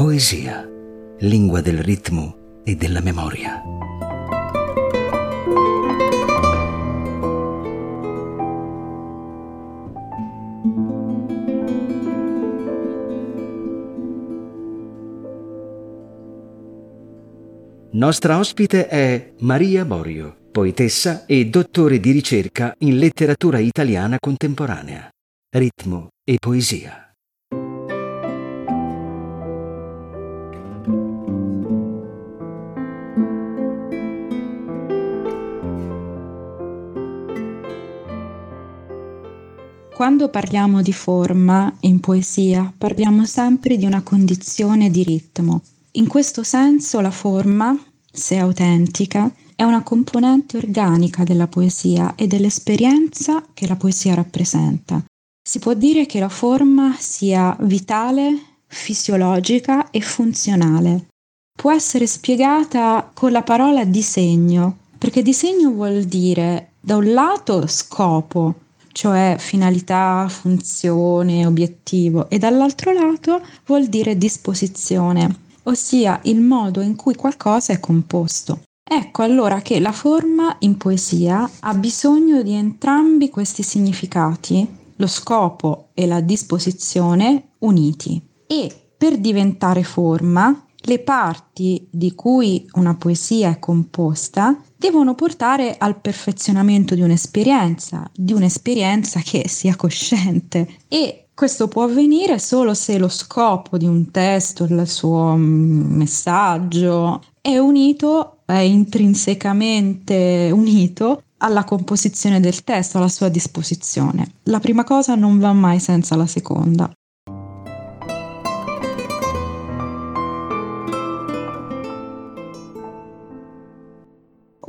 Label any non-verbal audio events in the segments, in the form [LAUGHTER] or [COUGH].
Poesia, lingua del ritmo e della memoria. Nostra ospite è Maria Borio, poetessa e dottore di ricerca in letteratura italiana contemporanea, ritmo e poesia. Quando parliamo di forma in poesia, parliamo sempre di una condizione di ritmo. In questo senso la forma, se autentica, è una componente organica della poesia e dell'esperienza che la poesia rappresenta. Si può dire che la forma sia vitale, fisiologica e funzionale. Può essere spiegata con la parola disegno, perché disegno vuol dire da un lato scopo, cioè finalità, funzione, obiettivo, e dall'altro lato vuol dire disposizione, ossia il modo in cui qualcosa è composto. Ecco allora che la forma in poesia ha bisogno di entrambi questi significati, lo scopo e la disposizione uniti. E per diventare forma, le parti di cui una poesia è composta devono portare al perfezionamento di un'esperienza, di un'esperienza che sia cosciente e questo può avvenire solo se lo scopo di un testo, il suo mm, messaggio è unito, è intrinsecamente unito alla composizione del testo, alla sua disposizione. La prima cosa non va mai senza la seconda.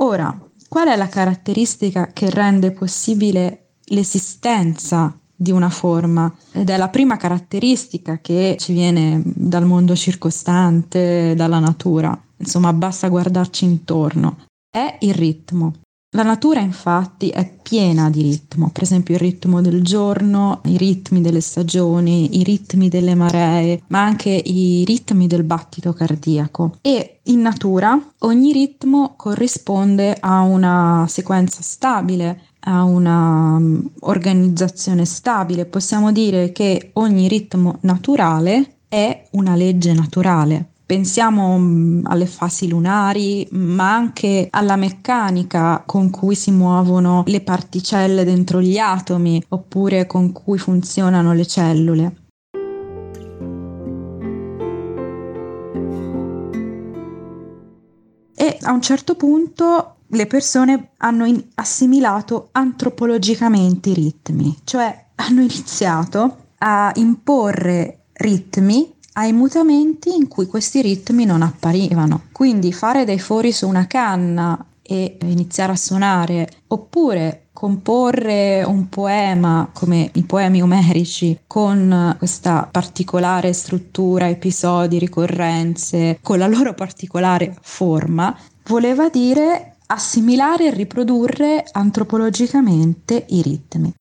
Ora, qual è la caratteristica che rende possibile l'esistenza di una forma? Ed è la prima caratteristica che ci viene dal mondo circostante, dalla natura. Insomma, basta guardarci intorno. È il ritmo. La natura infatti è piena di ritmo, per esempio il ritmo del giorno, i ritmi delle stagioni, i ritmi delle maree, ma anche i ritmi del battito cardiaco. E in natura ogni ritmo corrisponde a una sequenza stabile, a una um, organizzazione stabile. Possiamo dire che ogni ritmo naturale è una legge naturale. Pensiamo mm, alle fasi lunari, ma anche alla meccanica con cui si muovono le particelle dentro gli atomi oppure con cui funzionano le cellule. E a un certo punto le persone hanno in- assimilato antropologicamente i ritmi, cioè hanno iniziato a imporre ritmi ai mutamenti in cui questi ritmi non apparivano. Quindi fare dei fori su una canna e iniziare a suonare, oppure comporre un poema come i poemi omerici con questa particolare struttura, episodi, ricorrenze, con la loro particolare forma, voleva dire assimilare e riprodurre antropologicamente i ritmi.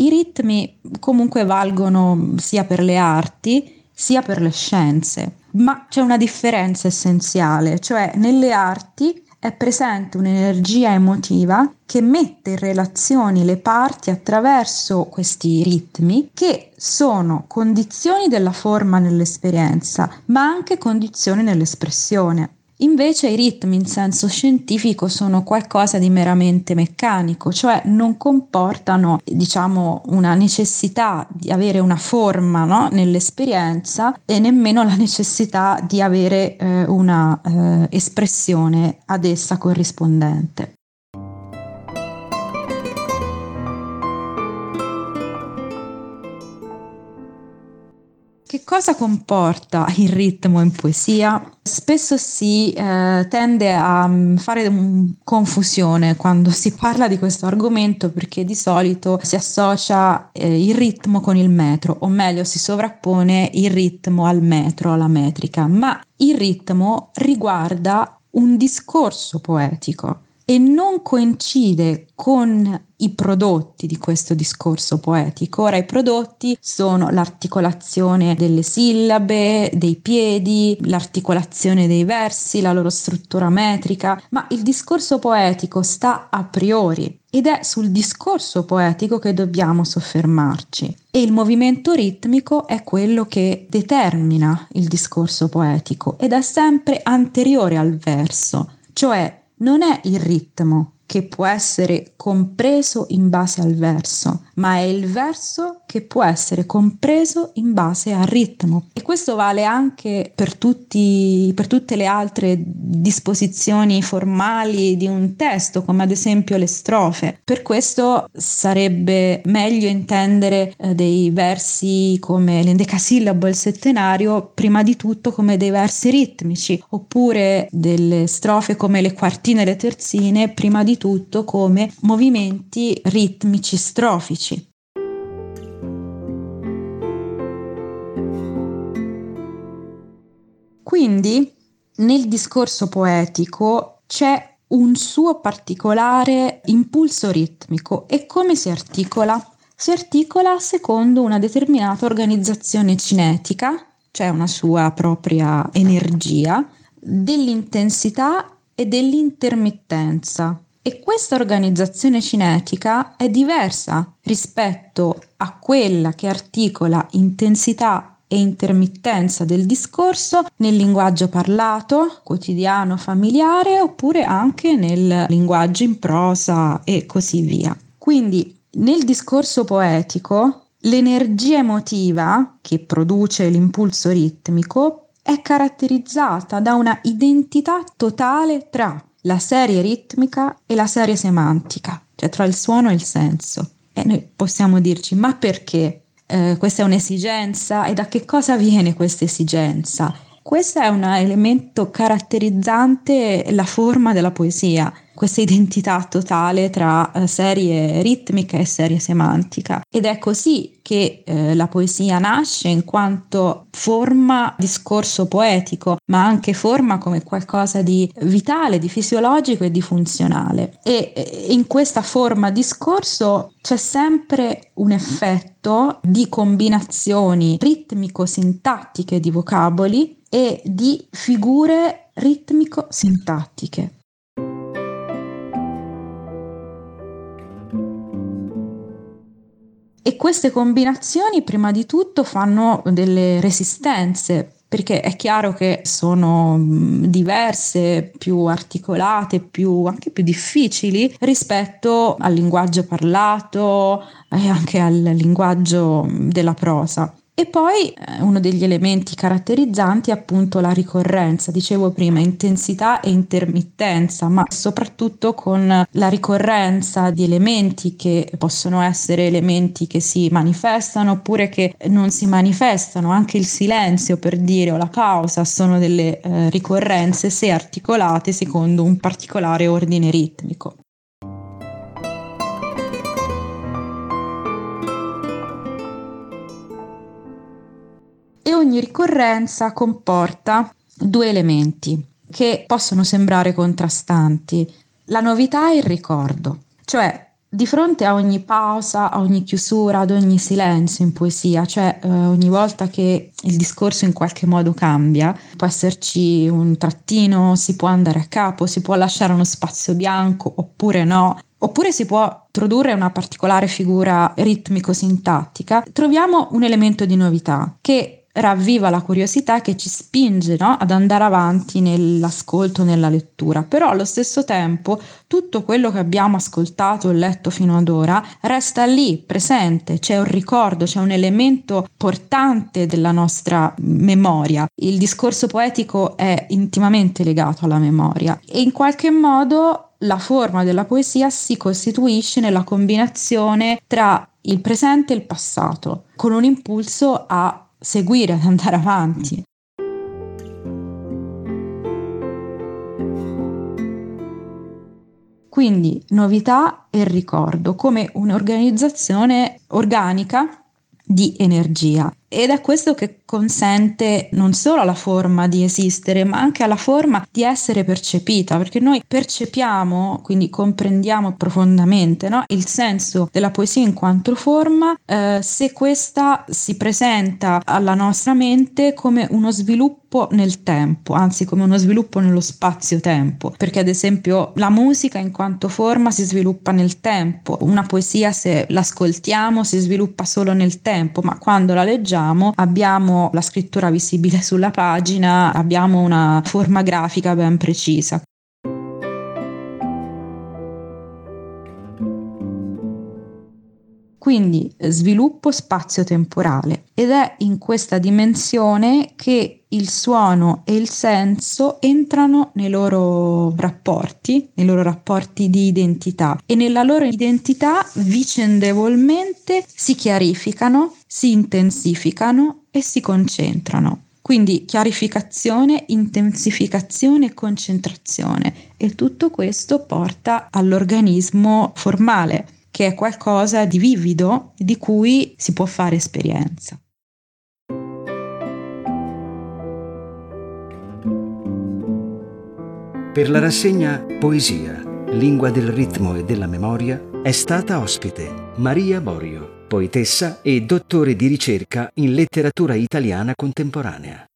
I ritmi comunque valgono sia per le arti sia per le scienze, ma c'è una differenza essenziale, cioè nelle arti è presente un'energia emotiva che mette in relazione le parti attraverso questi ritmi che sono condizioni della forma nell'esperienza, ma anche condizioni nell'espressione. Invece i ritmi in senso scientifico sono qualcosa di meramente meccanico, cioè non comportano, diciamo, una necessità di avere una forma no? nell'esperienza e nemmeno la necessità di avere eh, una eh, espressione ad essa corrispondente. Cosa comporta il ritmo in poesia? Spesso si eh, tende a mm, fare um, confusione quando si parla di questo argomento perché di solito si associa eh, il ritmo con il metro, o meglio si sovrappone il ritmo al metro, alla metrica, ma il ritmo riguarda un discorso poetico e non coincide con i prodotti di questo discorso poetico. Ora i prodotti sono l'articolazione delle sillabe, dei piedi, l'articolazione dei versi, la loro struttura metrica, ma il discorso poetico sta a priori ed è sul discorso poetico che dobbiamo soffermarci. E il movimento ritmico è quello che determina il discorso poetico ed è sempre anteriore al verso, cioè non è il ritmo che può essere compreso in base al verso, ma è il verso che può essere compreso in base al ritmo. E questo vale anche per, tutti, per tutte le altre disposizioni formali di un testo, come ad esempio le strofe. Per questo sarebbe meglio intendere eh, dei versi come l'endecasillabo e il settenario, prima di tutto come dei versi ritmici, oppure delle strofe come le quartine e le terzine, prima di tutto come movimenti ritmici strofici. Quindi nel discorso poetico c'è un suo particolare impulso ritmico e come si articola? Si articola secondo una determinata organizzazione cinetica, cioè una sua propria energia, dell'intensità e dell'intermittenza. E questa organizzazione cinetica è diversa rispetto a quella che articola intensità e intermittenza del discorso nel linguaggio parlato, quotidiano, familiare oppure anche nel linguaggio in prosa e così via. Quindi nel discorso poetico l'energia emotiva che produce l'impulso ritmico è caratterizzata da una identità totale tra la serie ritmica e la serie semantica, cioè tra il suono e il senso. E noi possiamo dirci, ma perché? Eh, questa è un'esigenza e da che cosa viene questa esigenza? Questo è un elemento caratterizzante la forma della poesia, questa identità totale tra eh, serie ritmica e serie semantica. Ed è così che eh, la poesia nasce in quanto forma discorso poetico, ma anche forma come qualcosa di vitale, di fisiologico e di funzionale. E eh, in questa forma discorso c'è sempre un effetto di combinazioni ritmico-sintattiche di vocaboli e di figure ritmico-sintattiche. E queste combinazioni prima di tutto fanno delle resistenze perché è chiaro che sono diverse, più articolate, più, anche più difficili rispetto al linguaggio parlato e anche al linguaggio della prosa. E poi eh, uno degli elementi caratterizzanti è appunto la ricorrenza, dicevo prima, intensità e intermittenza, ma soprattutto con la ricorrenza di elementi che possono essere elementi che si manifestano oppure che non si manifestano, anche il silenzio per dire o la pausa sono delle eh, ricorrenze se articolate secondo un particolare ordine ritmico. Ogni ricorrenza comporta due elementi che possono sembrare contrastanti, la novità e il ricordo, cioè di fronte a ogni pausa, a ogni chiusura, ad ogni silenzio in poesia, cioè eh, ogni volta che il discorso in qualche modo cambia, può esserci un trattino, si può andare a capo, si può lasciare uno spazio bianco oppure no, oppure si può introdurre una particolare figura ritmico-sintattica, troviamo un elemento di novità che ravviva la curiosità che ci spinge no? ad andare avanti nell'ascolto, nella lettura, però allo stesso tempo tutto quello che abbiamo ascoltato e letto fino ad ora resta lì presente, c'è un ricordo, c'è un elemento portante della nostra memoria. Il discorso poetico è intimamente legato alla memoria e in qualche modo la forma della poesia si costituisce nella combinazione tra il presente e il passato, con un impulso a seguire, ad [LAUGHS] andare avanti. Quindi novità e ricordo come un'organizzazione organica di energia. Ed è questo che consente non solo alla forma di esistere, ma anche alla forma di essere percepita, perché noi percepiamo, quindi comprendiamo profondamente no? il senso della poesia in quanto forma eh, se questa si presenta alla nostra mente come uno sviluppo nel tempo, anzi come uno sviluppo nello spazio-tempo, perché ad esempio la musica in quanto forma si sviluppa nel tempo, una poesia se l'ascoltiamo si sviluppa solo nel tempo, ma quando la leggiamo leggiamo abbiamo la scrittura visibile sulla pagina, abbiamo una forma grafica ben precisa. Quindi sviluppo spazio-temporale. Ed è in questa dimensione che il suono e il senso entrano nei loro rapporti, nei loro rapporti di identità. E nella loro identità vicendevolmente si chiarificano, si intensificano e si concentrano. Quindi chiarificazione, intensificazione e concentrazione. E tutto questo porta all'organismo formale che è qualcosa di vivido di cui si può fare esperienza. Per la rassegna Poesia, lingua del ritmo e della memoria, è stata ospite Maria Borio, poetessa e dottore di ricerca in letteratura italiana contemporanea.